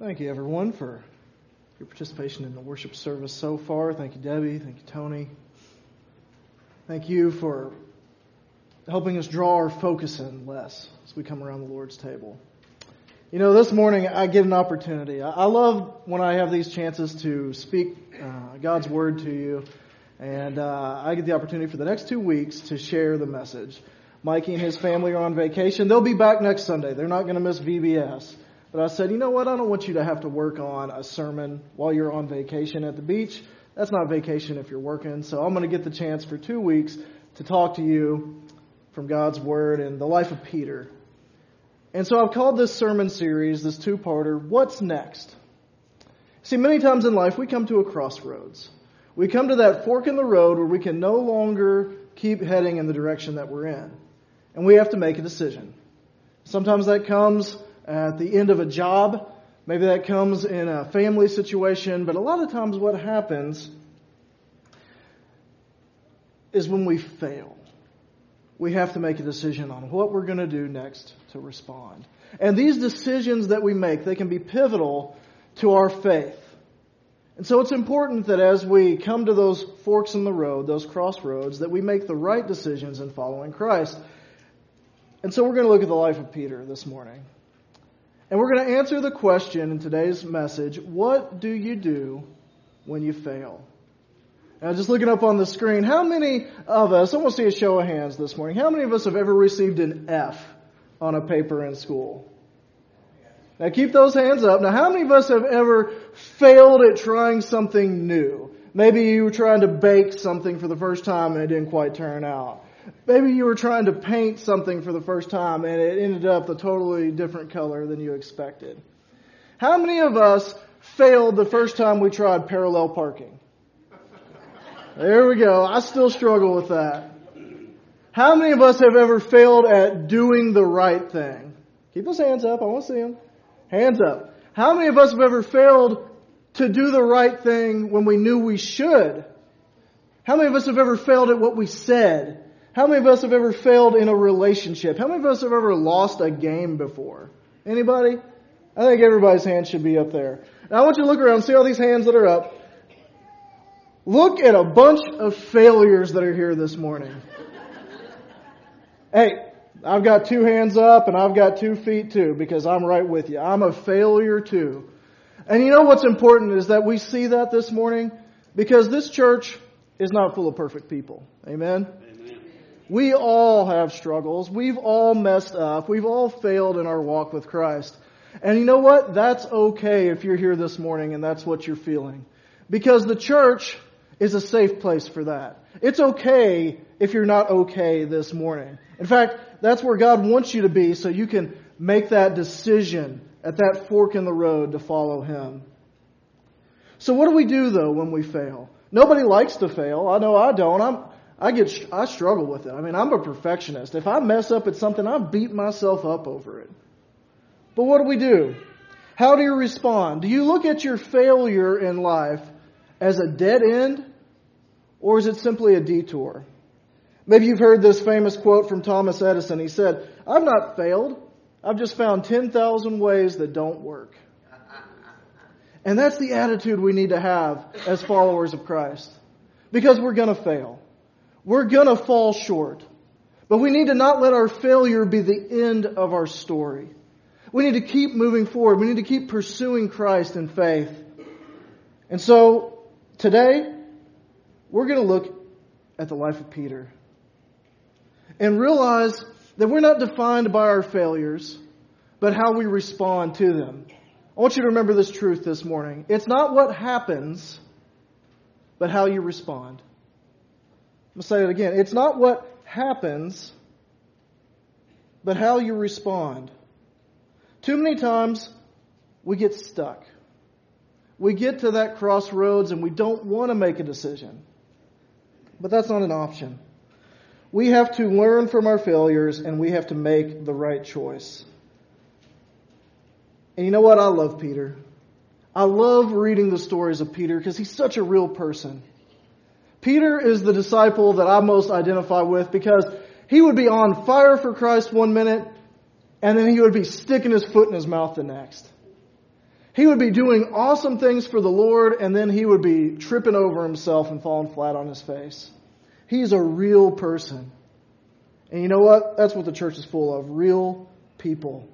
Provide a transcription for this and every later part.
Thank you, everyone, for your participation in the worship service so far. Thank you, Debbie. Thank you, Tony. Thank you for helping us draw our focus in less as we come around the Lord's table. You know, this morning I get an opportunity. I love when I have these chances to speak uh, God's word to you, and uh, I get the opportunity for the next two weeks to share the message. Mikey and his family are on vacation. They'll be back next Sunday. They're not going to miss VBS. But I said, you know what? I don't want you to have to work on a sermon while you're on vacation at the beach. That's not vacation if you're working. So I'm going to get the chance for two weeks to talk to you from God's Word and the life of Peter. And so I've called this sermon series, this two-parter, What's Next? See, many times in life we come to a crossroads. We come to that fork in the road where we can no longer keep heading in the direction that we're in. And we have to make a decision. Sometimes that comes at the end of a job. Maybe that comes in a family situation, but a lot of times what happens is when we fail. We have to make a decision on what we're going to do next to respond. And these decisions that we make, they can be pivotal to our faith. And so it's important that as we come to those forks in the road, those crossroads, that we make the right decisions in following Christ. And so we're going to look at the life of Peter this morning. And we're going to answer the question in today's message what do you do when you fail? Now, just looking up on the screen, how many of us, I want to see a show of hands this morning, how many of us have ever received an F on a paper in school? Now, keep those hands up. Now, how many of us have ever failed at trying something new? Maybe you were trying to bake something for the first time and it didn't quite turn out. Maybe you were trying to paint something for the first time and it ended up a totally different color than you expected. How many of us failed the first time we tried parallel parking? There we go. I still struggle with that. How many of us have ever failed at doing the right thing? Keep those hands up. I want to see them. Hands up. How many of us have ever failed to do the right thing when we knew we should? How many of us have ever failed at what we said? How many of us have ever failed in a relationship? How many of us have ever lost a game before? Anybody? I think everybody's hand should be up there. Now I want you to look around, see all these hands that are up. Look at a bunch of failures that are here this morning. hey, I've got two hands up and I've got two feet too because I'm right with you. I'm a failure too. And you know what's important is that we see that this morning because this church is not full of perfect people. Amen? We all have struggles. We've all messed up. We've all failed in our walk with Christ. And you know what? That's okay if you're here this morning and that's what you're feeling. Because the church is a safe place for that. It's okay if you're not okay this morning. In fact, that's where God wants you to be so you can make that decision at that fork in the road to follow Him. So what do we do though when we fail? Nobody likes to fail. I know I don't. I'm, I get, I struggle with it. I mean, I'm a perfectionist. If I mess up at something, I beat myself up over it. But what do we do? How do you respond? Do you look at your failure in life as a dead end or is it simply a detour? Maybe you've heard this famous quote from Thomas Edison. He said, I've not failed. I've just found 10,000 ways that don't work. And that's the attitude we need to have as followers of Christ. Because we're gonna fail. We're gonna fall short. But we need to not let our failure be the end of our story. We need to keep moving forward. We need to keep pursuing Christ in faith. And so, today, we're gonna look at the life of Peter. And realize that we're not defined by our failures, but how we respond to them. I want you to remember this truth this morning. It's not what happens, but how you respond. I'm going to say it again. It's not what happens, but how you respond. Too many times we get stuck. We get to that crossroads and we don't want to make a decision. But that's not an option. We have to learn from our failures and we have to make the right choice. And you know what? I love Peter. I love reading the stories of Peter because he's such a real person. Peter is the disciple that I most identify with because he would be on fire for Christ one minute and then he would be sticking his foot in his mouth the next. He would be doing awesome things for the Lord, and then he would be tripping over himself and falling flat on his face. He's a real person. And you know what? That's what the church is full of real people.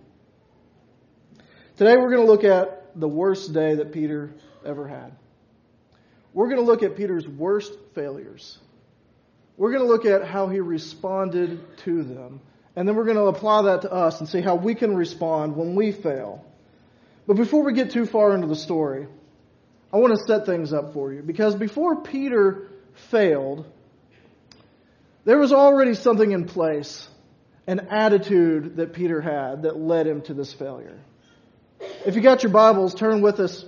Today we're going to look at the worst day that Peter ever had. We're going to look at Peter's worst failures. We're going to look at how he responded to them. And then we're going to apply that to us and see how we can respond when we fail. But before we get too far into the story, I want to set things up for you. Because before Peter failed, there was already something in place, an attitude that Peter had that led him to this failure. If you got your Bibles, turn with us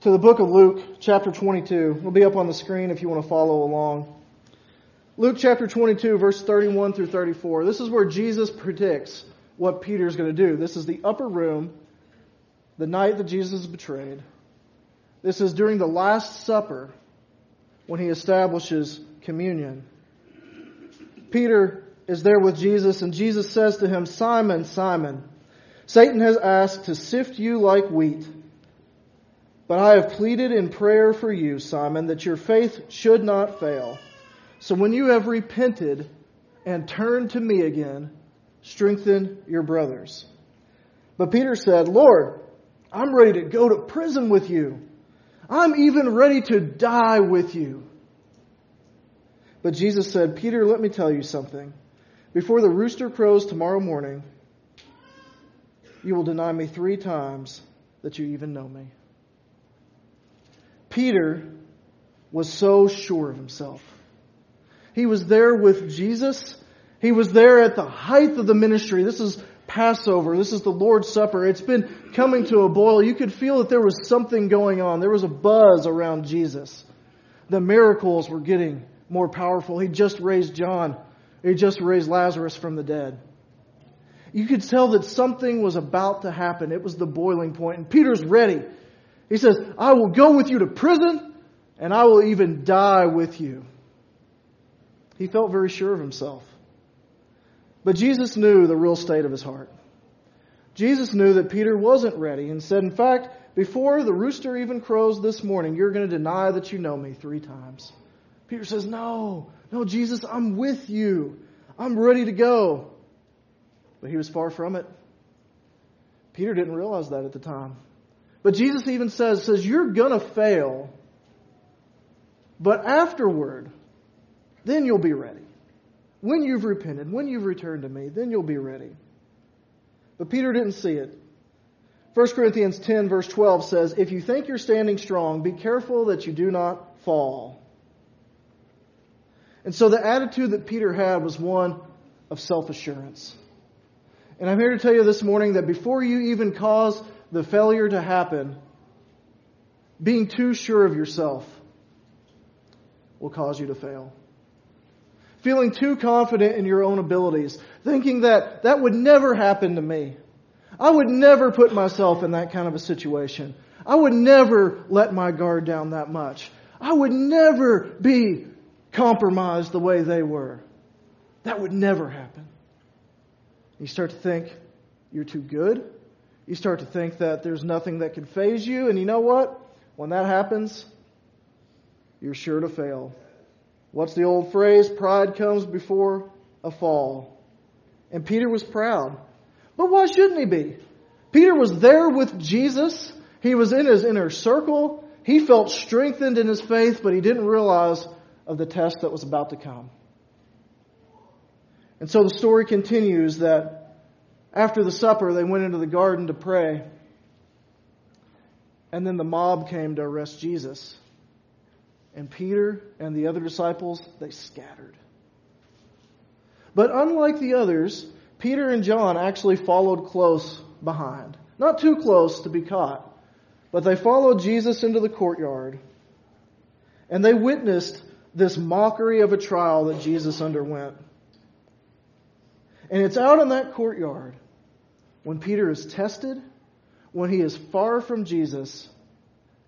to the book of Luke, chapter 22. It'll be up on the screen if you want to follow along. Luke chapter 22, verse 31 through 34. This is where Jesus predicts what Peter's going to do. This is the upper room, the night that Jesus is betrayed. This is during the Last Supper when he establishes communion. Peter is there with Jesus, and Jesus says to him, Simon, Simon, Satan has asked to sift you like wheat. But I have pleaded in prayer for you, Simon, that your faith should not fail. So when you have repented and turned to me again, strengthen your brothers. But Peter said, Lord, I'm ready to go to prison with you. I'm even ready to die with you. But Jesus said, Peter, let me tell you something. Before the rooster crows tomorrow morning, you will deny me three times that you even know me. Peter was so sure of himself. He was there with Jesus. He was there at the height of the ministry. This is Passover. This is the Lord's Supper. It's been coming to a boil. You could feel that there was something going on. There was a buzz around Jesus. The miracles were getting more powerful. He just raised John. He just raised Lazarus from the dead. You could tell that something was about to happen. It was the boiling point. And Peter's ready. He says, I will go with you to prison and I will even die with you. He felt very sure of himself. But Jesus knew the real state of his heart. Jesus knew that Peter wasn't ready and said, In fact, before the rooster even crows this morning, you're going to deny that you know me three times. Peter says, No, no, Jesus, I'm with you. I'm ready to go. But he was far from it. Peter didn't realize that at the time. But Jesus even says, says You're going to fail, but afterward, then you'll be ready. When you've repented, when you've returned to me, then you'll be ready. But Peter didn't see it. 1 Corinthians 10, verse 12 says, If you think you're standing strong, be careful that you do not fall. And so the attitude that Peter had was one of self assurance. And I'm here to tell you this morning that before you even cause the failure to happen, being too sure of yourself will cause you to fail. Feeling too confident in your own abilities, thinking that that would never happen to me. I would never put myself in that kind of a situation. I would never let my guard down that much. I would never be compromised the way they were. That would never happen. You start to think you're too good. You start to think that there's nothing that can phase you. And you know what? When that happens, you're sure to fail. What's the old phrase? Pride comes before a fall. And Peter was proud. But why shouldn't he be? Peter was there with Jesus. He was in his inner circle. He felt strengthened in his faith, but he didn't realize of the test that was about to come. And so the story continues that after the supper, they went into the garden to pray. And then the mob came to arrest Jesus. And Peter and the other disciples, they scattered. But unlike the others, Peter and John actually followed close behind. Not too close to be caught, but they followed Jesus into the courtyard. And they witnessed this mockery of a trial that Jesus underwent. And it's out in that courtyard when Peter is tested, when he is far from Jesus,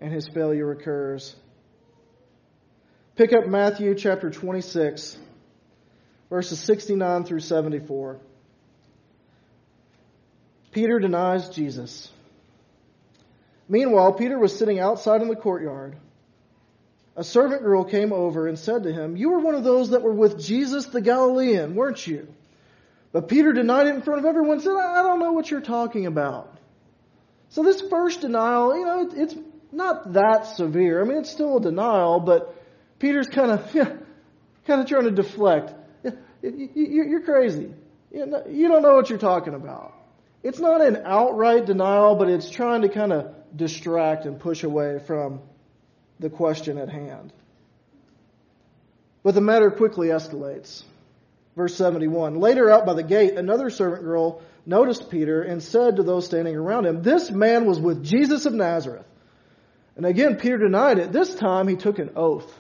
and his failure occurs. Pick up Matthew chapter 26, verses 69 through 74. Peter denies Jesus. Meanwhile, Peter was sitting outside in the courtyard. A servant girl came over and said to him, You were one of those that were with Jesus the Galilean, weren't you? But Peter denied it in front of everyone said, I don't know what you're talking about. So this first denial, you know, it's not that severe. I mean, it's still a denial, but Peter's kind of, yeah, kind of trying to deflect. You're crazy. You don't know what you're talking about. It's not an outright denial, but it's trying to kind of distract and push away from the question at hand. But the matter quickly escalates. Verse 71. Later out by the gate, another servant girl noticed Peter and said to those standing around him, This man was with Jesus of Nazareth. And again, Peter denied it. This time he took an oath.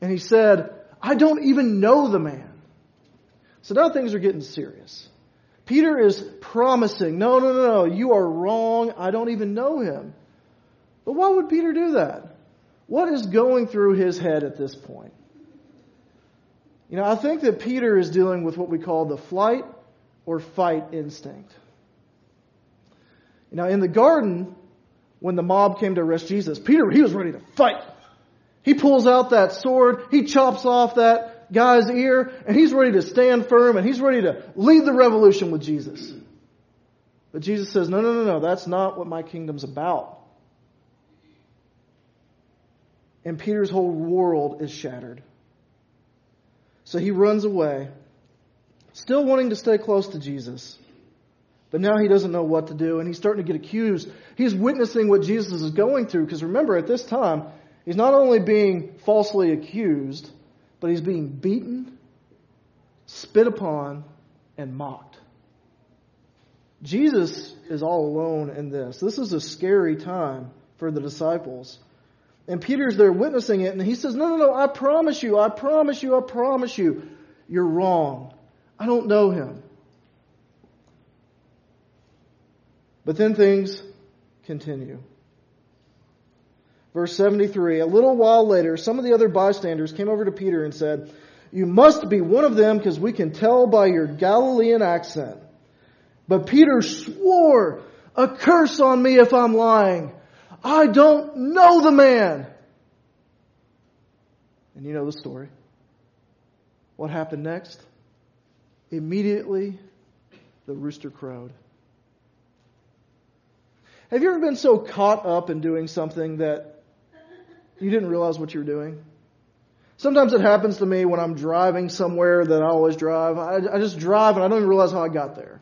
And he said, I don't even know the man. So now things are getting serious. Peter is promising, no, no, no, no, you are wrong. I don't even know him. But why would Peter do that? What is going through his head at this point? You know, I think that Peter is dealing with what we call the flight or fight instinct. You know, in the garden, when the mob came to arrest Jesus, Peter, he was ready to fight. He pulls out that sword, he chops off that guy's ear, and he's ready to stand firm and he's ready to lead the revolution with Jesus. But Jesus says, no, no, no, no, that's not what my kingdom's about. And Peter's whole world is shattered. So he runs away, still wanting to stay close to Jesus. But now he doesn't know what to do, and he's starting to get accused. He's witnessing what Jesus is going through, because remember, at this time, he's not only being falsely accused, but he's being beaten, spit upon, and mocked. Jesus is all alone in this. This is a scary time for the disciples. And Peter's there witnessing it, and he says, No, no, no, I promise you, I promise you, I promise you, you're wrong. I don't know him. But then things continue. Verse 73 A little while later, some of the other bystanders came over to Peter and said, You must be one of them because we can tell by your Galilean accent. But Peter swore, A curse on me if I'm lying. I don't know the man. And you know the story. What happened next? Immediately, the rooster crowed. Have you ever been so caught up in doing something that you didn't realize what you were doing? Sometimes it happens to me when I'm driving somewhere that I always drive. I, I just drive and I don't even realize how I got there.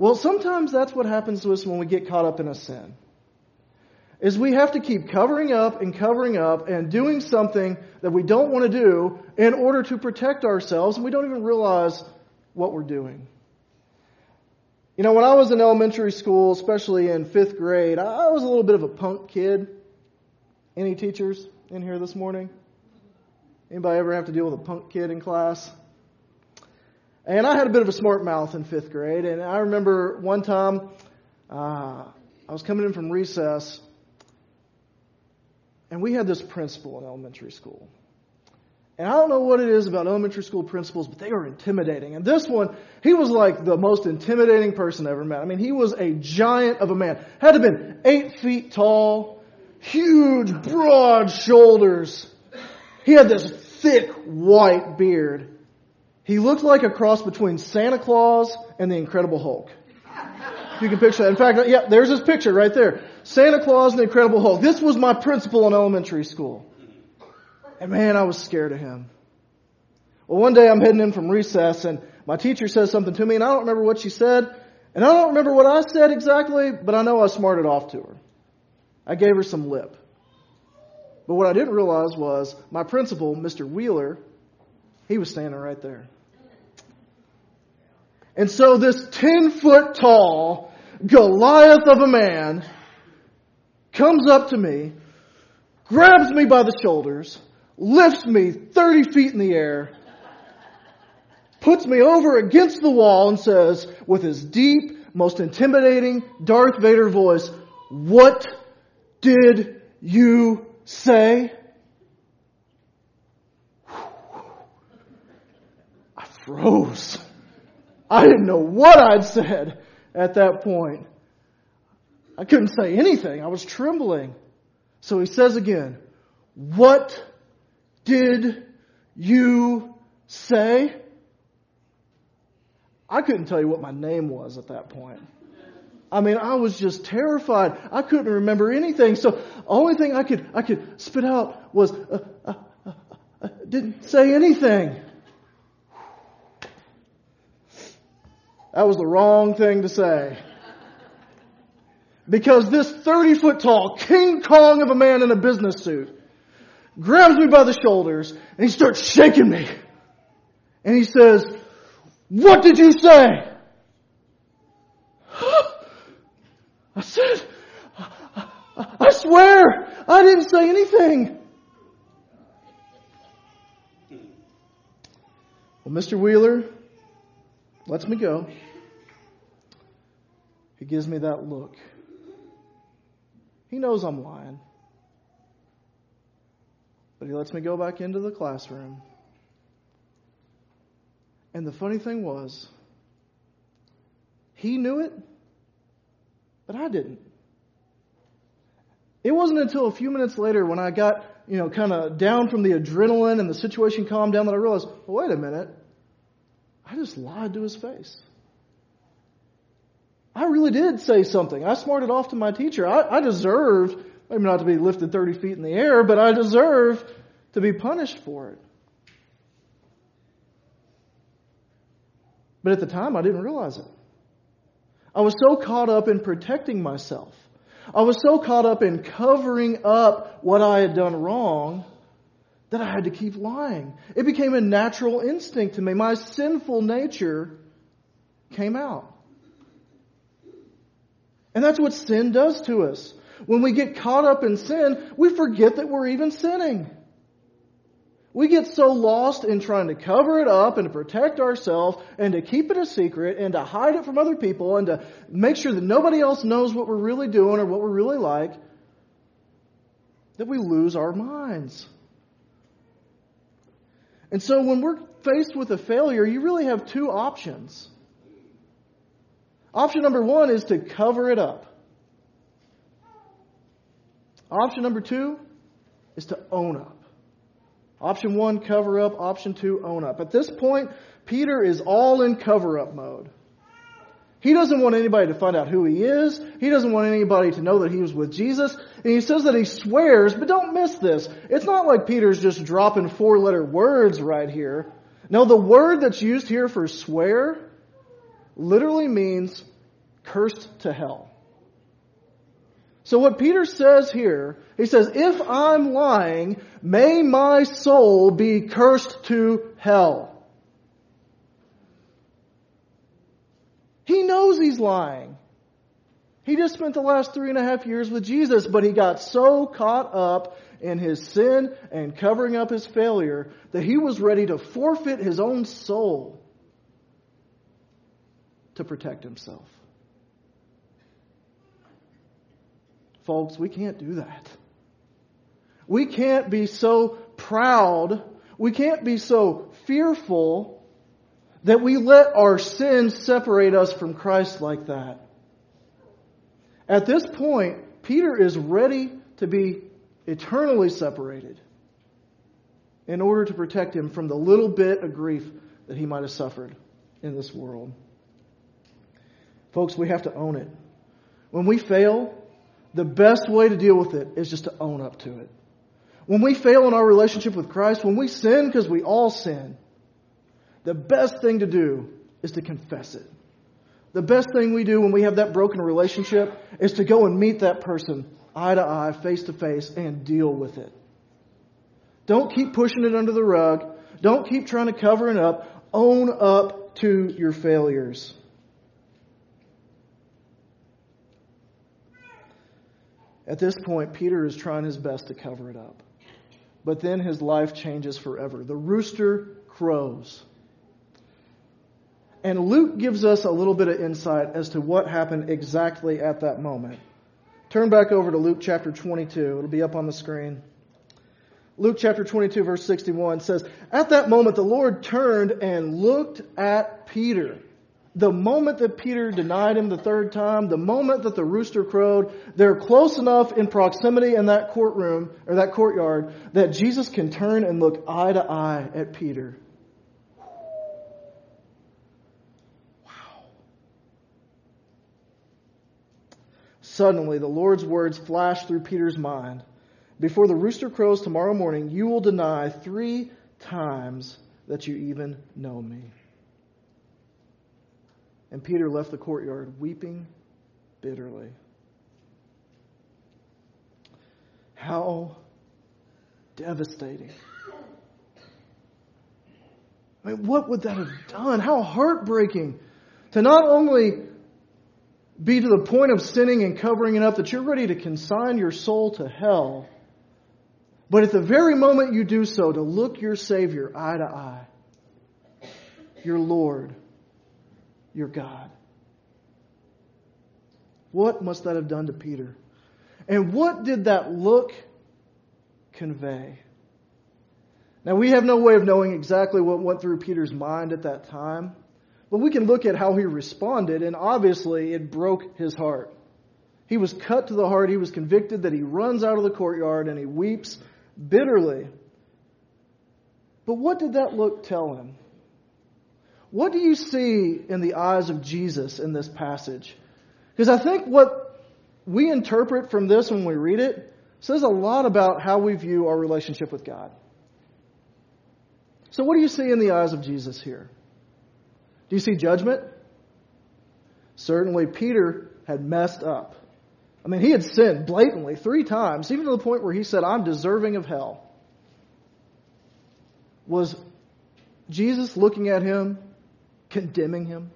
Well, sometimes that's what happens to us when we get caught up in a sin. Is we have to keep covering up and covering up and doing something that we don't want to do in order to protect ourselves and we don't even realize what we're doing. You know, when I was in elementary school, especially in fifth grade, I was a little bit of a punk kid. Any teachers in here this morning? Anybody ever have to deal with a punk kid in class? And I had a bit of a smart mouth in fifth grade. And I remember one time uh, I was coming in from recess, and we had this principal in elementary school. And I don't know what it is about elementary school principals, but they are intimidating. And this one, he was like the most intimidating person I ever met. I mean, he was a giant of a man. Had to have been eight feet tall, huge, broad shoulders. He had this thick white beard. He looked like a cross between Santa Claus and the Incredible Hulk. You can picture that. In fact, yeah, there's his picture right there. Santa Claus and the Incredible Hulk. This was my principal in elementary school. And man, I was scared of him. Well, one day I'm heading in from recess and my teacher says something to me and I don't remember what she said. And I don't remember what I said exactly, but I know I smarted off to her. I gave her some lip. But what I didn't realize was my principal, Mr. Wheeler, he was standing right there. And so this 10 foot tall Goliath of a man comes up to me, grabs me by the shoulders, lifts me 30 feet in the air, puts me over against the wall and says with his deep, most intimidating Darth Vader voice, what did you say? I froze. I didn't know what I'd said at that point. I couldn't say anything. I was trembling. So he says again, What did you say? I couldn't tell you what my name was at that point. I mean, I was just terrified. I couldn't remember anything. So, the only thing I could I could spit out was uh, uh, uh, uh didn't say anything. That was the wrong thing to say. Because this 30 foot tall King Kong of a man in a business suit grabs me by the shoulders and he starts shaking me. And he says, what did you say? I said, I swear, I didn't say anything. Well, Mr. Wheeler lets me go. He gives me that look. He knows I'm lying. But he lets me go back into the classroom. And the funny thing was, he knew it, but I didn't. It wasn't until a few minutes later when I got, you know, kind of down from the adrenaline and the situation calmed down that I realized, well, wait a minute. I just lied to his face. I really did say something. I smarted off to my teacher. I, I deserved, maybe not to be lifted 30 feet in the air, but I deserved to be punished for it. But at the time, I didn't realize it. I was so caught up in protecting myself. I was so caught up in covering up what I had done wrong that I had to keep lying. It became a natural instinct to me. My sinful nature came out. And that's what sin does to us. When we get caught up in sin, we forget that we're even sinning. We get so lost in trying to cover it up and to protect ourselves and to keep it a secret and to hide it from other people and to make sure that nobody else knows what we're really doing or what we're really like that we lose our minds. And so when we're faced with a failure, you really have two options. Option number one is to cover it up. Option number two is to own up. Option one, cover up. Option two, own up. At this point, Peter is all in cover up mode. He doesn't want anybody to find out who he is. He doesn't want anybody to know that he was with Jesus. And he says that he swears, but don't miss this. It's not like Peter's just dropping four letter words right here. No, the word that's used here for swear literally means cursed to hell. So what Peter says here, he says, if I'm lying, may my soul be cursed to hell. He knows he's lying. He just spent the last three and a half years with Jesus, but he got so caught up in his sin and covering up his failure that he was ready to forfeit his own soul to protect himself. Folks, we can't do that. We can't be so proud, we can't be so fearful that we let our sins separate us from Christ like that. At this point, Peter is ready to be eternally separated in order to protect him from the little bit of grief that he might have suffered in this world. Folks, we have to own it. When we fail, the best way to deal with it is just to own up to it. When we fail in our relationship with Christ, when we sin, because we all sin, the best thing to do is to confess it. The best thing we do when we have that broken relationship is to go and meet that person eye to eye, face to face, and deal with it. Don't keep pushing it under the rug. Don't keep trying to cover it up. Own up to your failures. At this point, Peter is trying his best to cover it up. But then his life changes forever. The rooster crows. And Luke gives us a little bit of insight as to what happened exactly at that moment. Turn back over to Luke chapter 22. It'll be up on the screen. Luke chapter 22, verse 61 says, At that moment, the Lord turned and looked at Peter. the moment that Peter denied him the third time, the moment that the rooster crowed, they're close enough in proximity in that courtroom or that courtyard that Jesus can turn and look eye to eye at Peter. Suddenly, the Lord's words flashed through Peter's mind. Before the rooster crows tomorrow morning, you will deny three times that you even know me. And Peter left the courtyard weeping bitterly. How devastating. I mean, what would that have done? How heartbreaking to not only be to the point of sinning and covering it up that you're ready to consign your soul to hell, but at the very moment you do so, to look your Savior eye to eye, your Lord, your God. What must that have done to Peter? And what did that look convey? Now, we have no way of knowing exactly what went through Peter's mind at that time, but we can look at how he responded, and obviously it broke his heart. He was cut to the heart. He was convicted that he runs out of the courtyard and he weeps bitterly. But what did that look tell him? What do you see in the eyes of Jesus in this passage? Because I think what we interpret from this when we read it says a lot about how we view our relationship with God. So, what do you see in the eyes of Jesus here? Do you see judgment? Certainly, Peter had messed up. I mean, he had sinned blatantly three times, even to the point where he said, I'm deserving of hell. Was Jesus looking at him condemning him,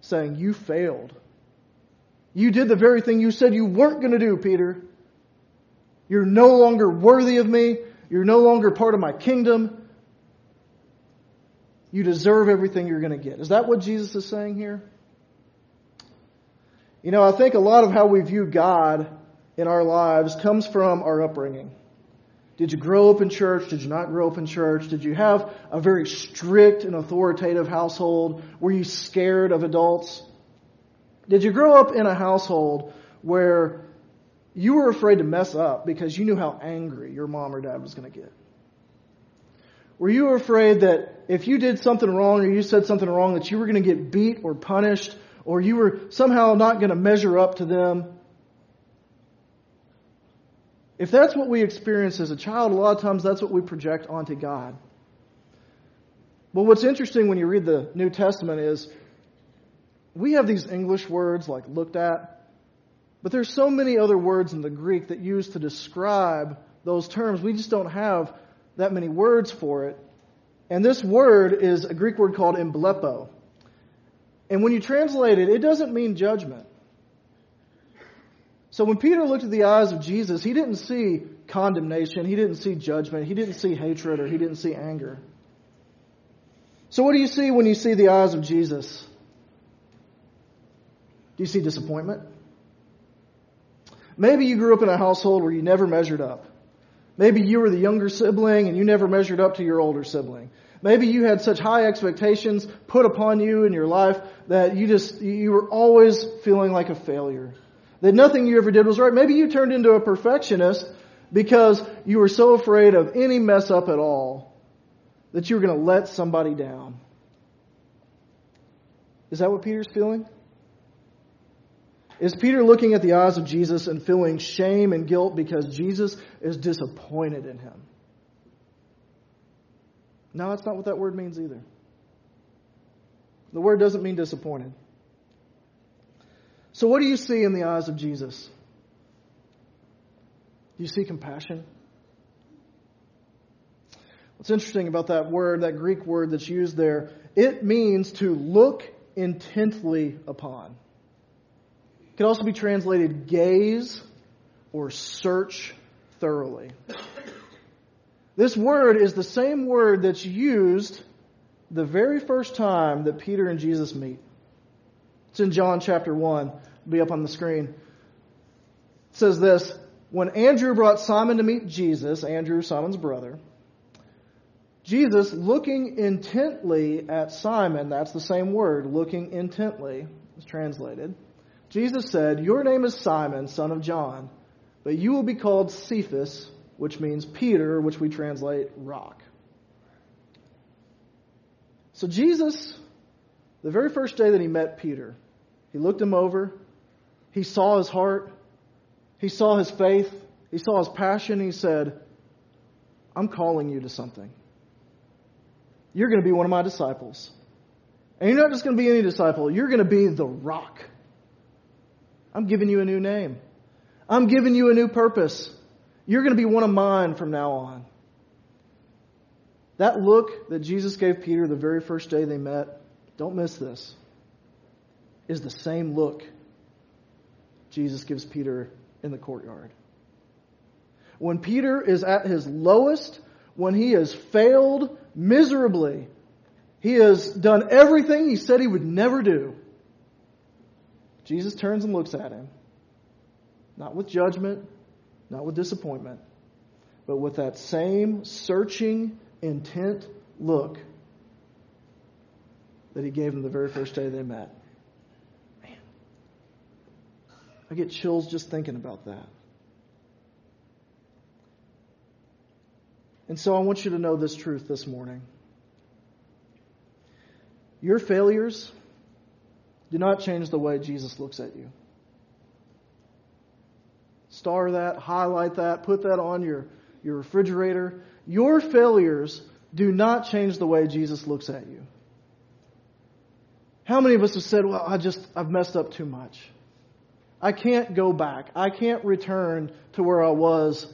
saying, You failed. You did the very thing you said you weren't going to do, Peter. You're no longer worthy of me. You're no longer part of my kingdom. You deserve everything you're going to get. Is that what Jesus is saying here? You know, I think a lot of how we view God in our lives comes from our upbringing. Did you grow up in church? Did you not grow up in church? Did you have a very strict and authoritative household? Were you scared of adults? Did you grow up in a household where you were afraid to mess up because you knew how angry your mom or dad was going to get? Were you afraid that if you did something wrong or you said something wrong that you were going to get beat or punished or you were somehow not going to measure up to them if that's what we experience as a child, a lot of times that's what we project onto God. But what's interesting when you read the New Testament is we have these English words like looked at, but there's so many other words in the Greek that use to describe those terms. We just don't have that many words for it. And this word is a Greek word called emblepo. And when you translate it, it doesn't mean judgment. So when Peter looked at the eyes of Jesus, he didn't see condemnation, he didn't see judgment, he didn't see hatred, or he didn't see anger. So what do you see when you see the eyes of Jesus? Do you see disappointment? Maybe you grew up in a household where you never measured up. Maybe you were the younger sibling and you never measured up to your older sibling. Maybe you had such high expectations put upon you in your life that you just, you were always feeling like a failure that nothing you ever did was right. Maybe you turned into a perfectionist because you were so afraid of any mess up at all that you were going to let somebody down. Is that what Peter's feeling? Is Peter looking at the eyes of Jesus and feeling shame and guilt because Jesus is disappointed in him? No, that's not what that word means either. The word doesn't mean disappointed. So, what do you see in the eyes of Jesus? Do you see compassion? What's interesting about that word, that Greek word that's used there, it means to look intently upon. Can also be translated gaze or search thoroughly. This word is the same word that's used the very first time that Peter and Jesus meet. It's in John chapter 1. It'll be up on the screen. It says this When Andrew brought Simon to meet Jesus, Andrew, Simon's brother, Jesus, looking intently at Simon, that's the same word, looking intently, is translated. Jesus said, Your name is Simon, son of John, but you will be called Cephas, which means Peter, which we translate rock. So Jesus, the very first day that he met Peter, he looked him over, he saw his heart, he saw his faith, he saw his passion, he said, I'm calling you to something. You're going to be one of my disciples. And you're not just going to be any disciple, you're going to be the rock. I'm giving you a new name. I'm giving you a new purpose. You're going to be one of mine from now on. That look that Jesus gave Peter the very first day they met, don't miss this, is the same look Jesus gives Peter in the courtyard. When Peter is at his lowest, when he has failed miserably. He has done everything he said he would never do. Jesus turns and looks at him. Not with judgment, not with disappointment, but with that same searching, intent look that he gave him the very first day they met. Man, I get chills just thinking about that. And so I want you to know this truth this morning. Your failures do not change the way Jesus looks at you. Star that, highlight that, put that on your, your refrigerator. Your failures do not change the way Jesus looks at you. How many of us have said, well, I just, I've messed up too much. I can't go back. I can't return to where I was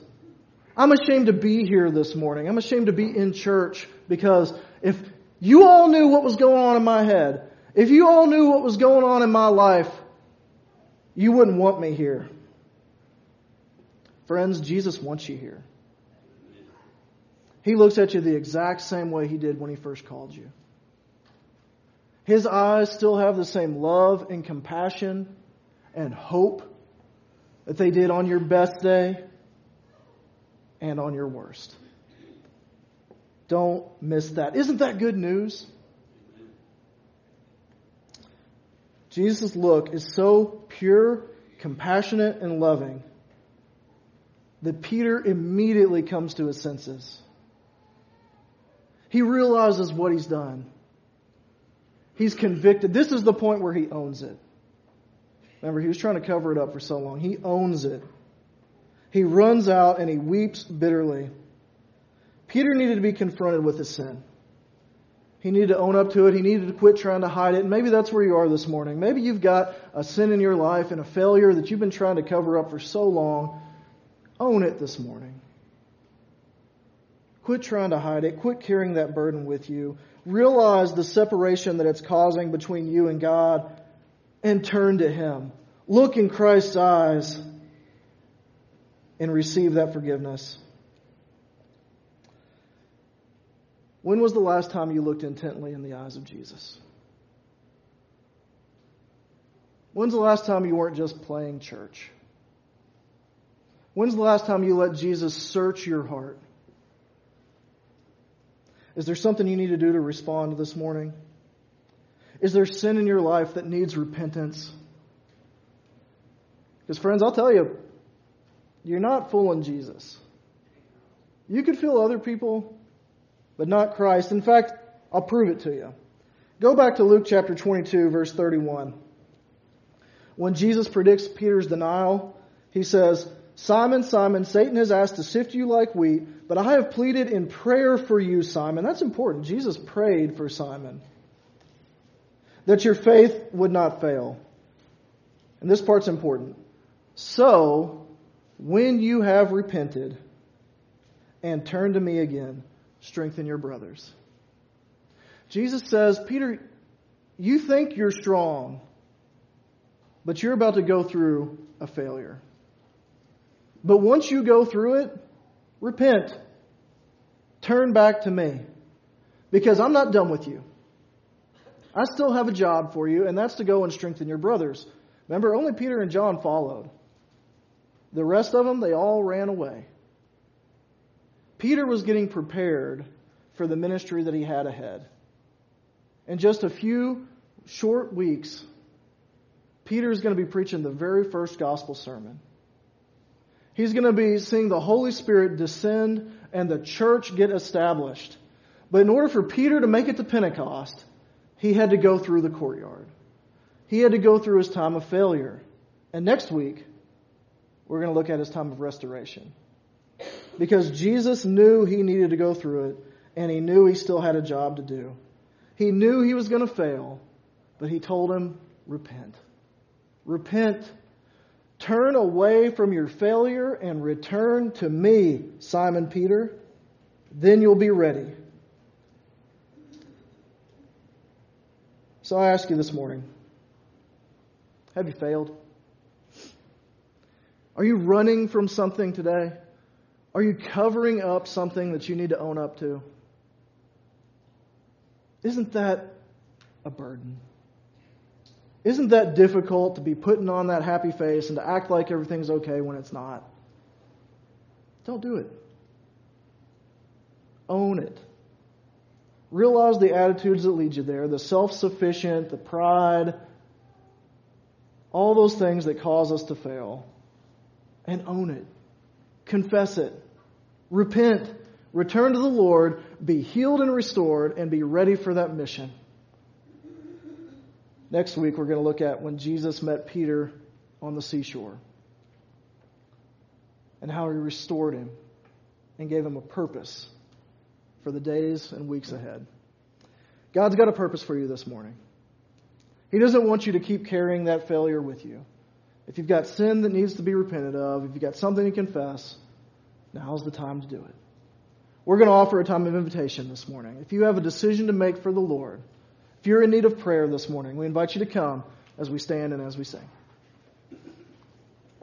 I'm ashamed to be here this morning. I'm ashamed to be in church because if you all knew what was going on in my head, if you all knew what was going on in my life, you wouldn't want me here. Friends, Jesus wants you here. He looks at you the exact same way he did when he first called you. His eyes still have the same love and compassion and hope that they did on your best day and on your worst. Don't miss that. Isn't that good news? Jesus' look is so pure, compassionate, and loving that Peter immediately comes to his senses. He realizes what he's done. He's convicted. This is the point where he owns it. Remember, he was trying to cover it up for so long. He owns it he runs out and he weeps bitterly. Peter needed to be confronted with his sin. He needed to own up to it. He needed to quit trying to hide it. And maybe that's where you are this morning. Maybe you've got a sin in your life and a failure that you've been trying to cover up for so long. Own it this morning. Quit trying to hide it. Quit carrying that burden with you. Realize the separation that it's causing between you and God and turn to Him. Look in Christ's eyes and receive that forgiveness. When was the last time you looked intently in the eyes of Jesus? When's the last time you weren't just playing church? When's the last time you let Jesus search your heart? Is there something you need to do to respond this morning? Is there sin in your life that needs repentance? Because, friends, I'll tell you, you're not fooling Jesus. You could fool other people, but not Christ. In fact, I'll prove it to you. Go back to Luke chapter 22, verse 31. When Jesus predicts Peter's denial, he says, Simon, Simon, Satan has asked to sift you like wheat, but I have pleaded in prayer for you, Simon. That's important. Jesus prayed for Simon. That your faith would not fail. And this part's important. So when you have repented and turned to me again, strengthen your brothers. Jesus says, Peter, you think you're strong, but you're about to go through a failure. But once you go through it, repent. Turn back to me. Because I'm not done with you. I still have a job for you, and that's to go and strengthen your brothers. Remember, only Peter and John followed. The rest of them, they all ran away. Peter was getting prepared for the ministry that he had ahead. In just a few short weeks, Peter is going to be preaching the very first gospel sermon. He's going to be seeing the Holy Spirit descend and the church get established. But in order for Peter to make it to Pentecost, he had to go through the courtyard. He had to go through his time of failure. And next week, we're going to look at his time of restoration. Because Jesus knew he needed to go through it, and he knew he still had a job to do. He knew he was going to fail, but he told him, repent. Repent. Turn away from your failure and return to me, Simon Peter. Then you'll be ready. So I ask you this morning have you failed? Are you running from something today? Are you covering up something that you need to own up to? Isn't that a burden? Isn't that difficult to be putting on that happy face and to act like everything's okay when it's not? Don't do it. Own it. Realize the attitudes that lead you there the self sufficient, the pride, all those things that cause us to fail. And own it. Confess it. Repent. Return to the Lord. Be healed and restored and be ready for that mission. Next week, we're going to look at when Jesus met Peter on the seashore and how he restored him and gave him a purpose for the days and weeks ahead. God's got a purpose for you this morning. He doesn't want you to keep carrying that failure with you. If you've got sin that needs to be repented of, if you've got something to confess, now's the time to do it. We're going to offer a time of invitation this morning. If you have a decision to make for the Lord, if you're in need of prayer this morning, we invite you to come as we stand and as we sing.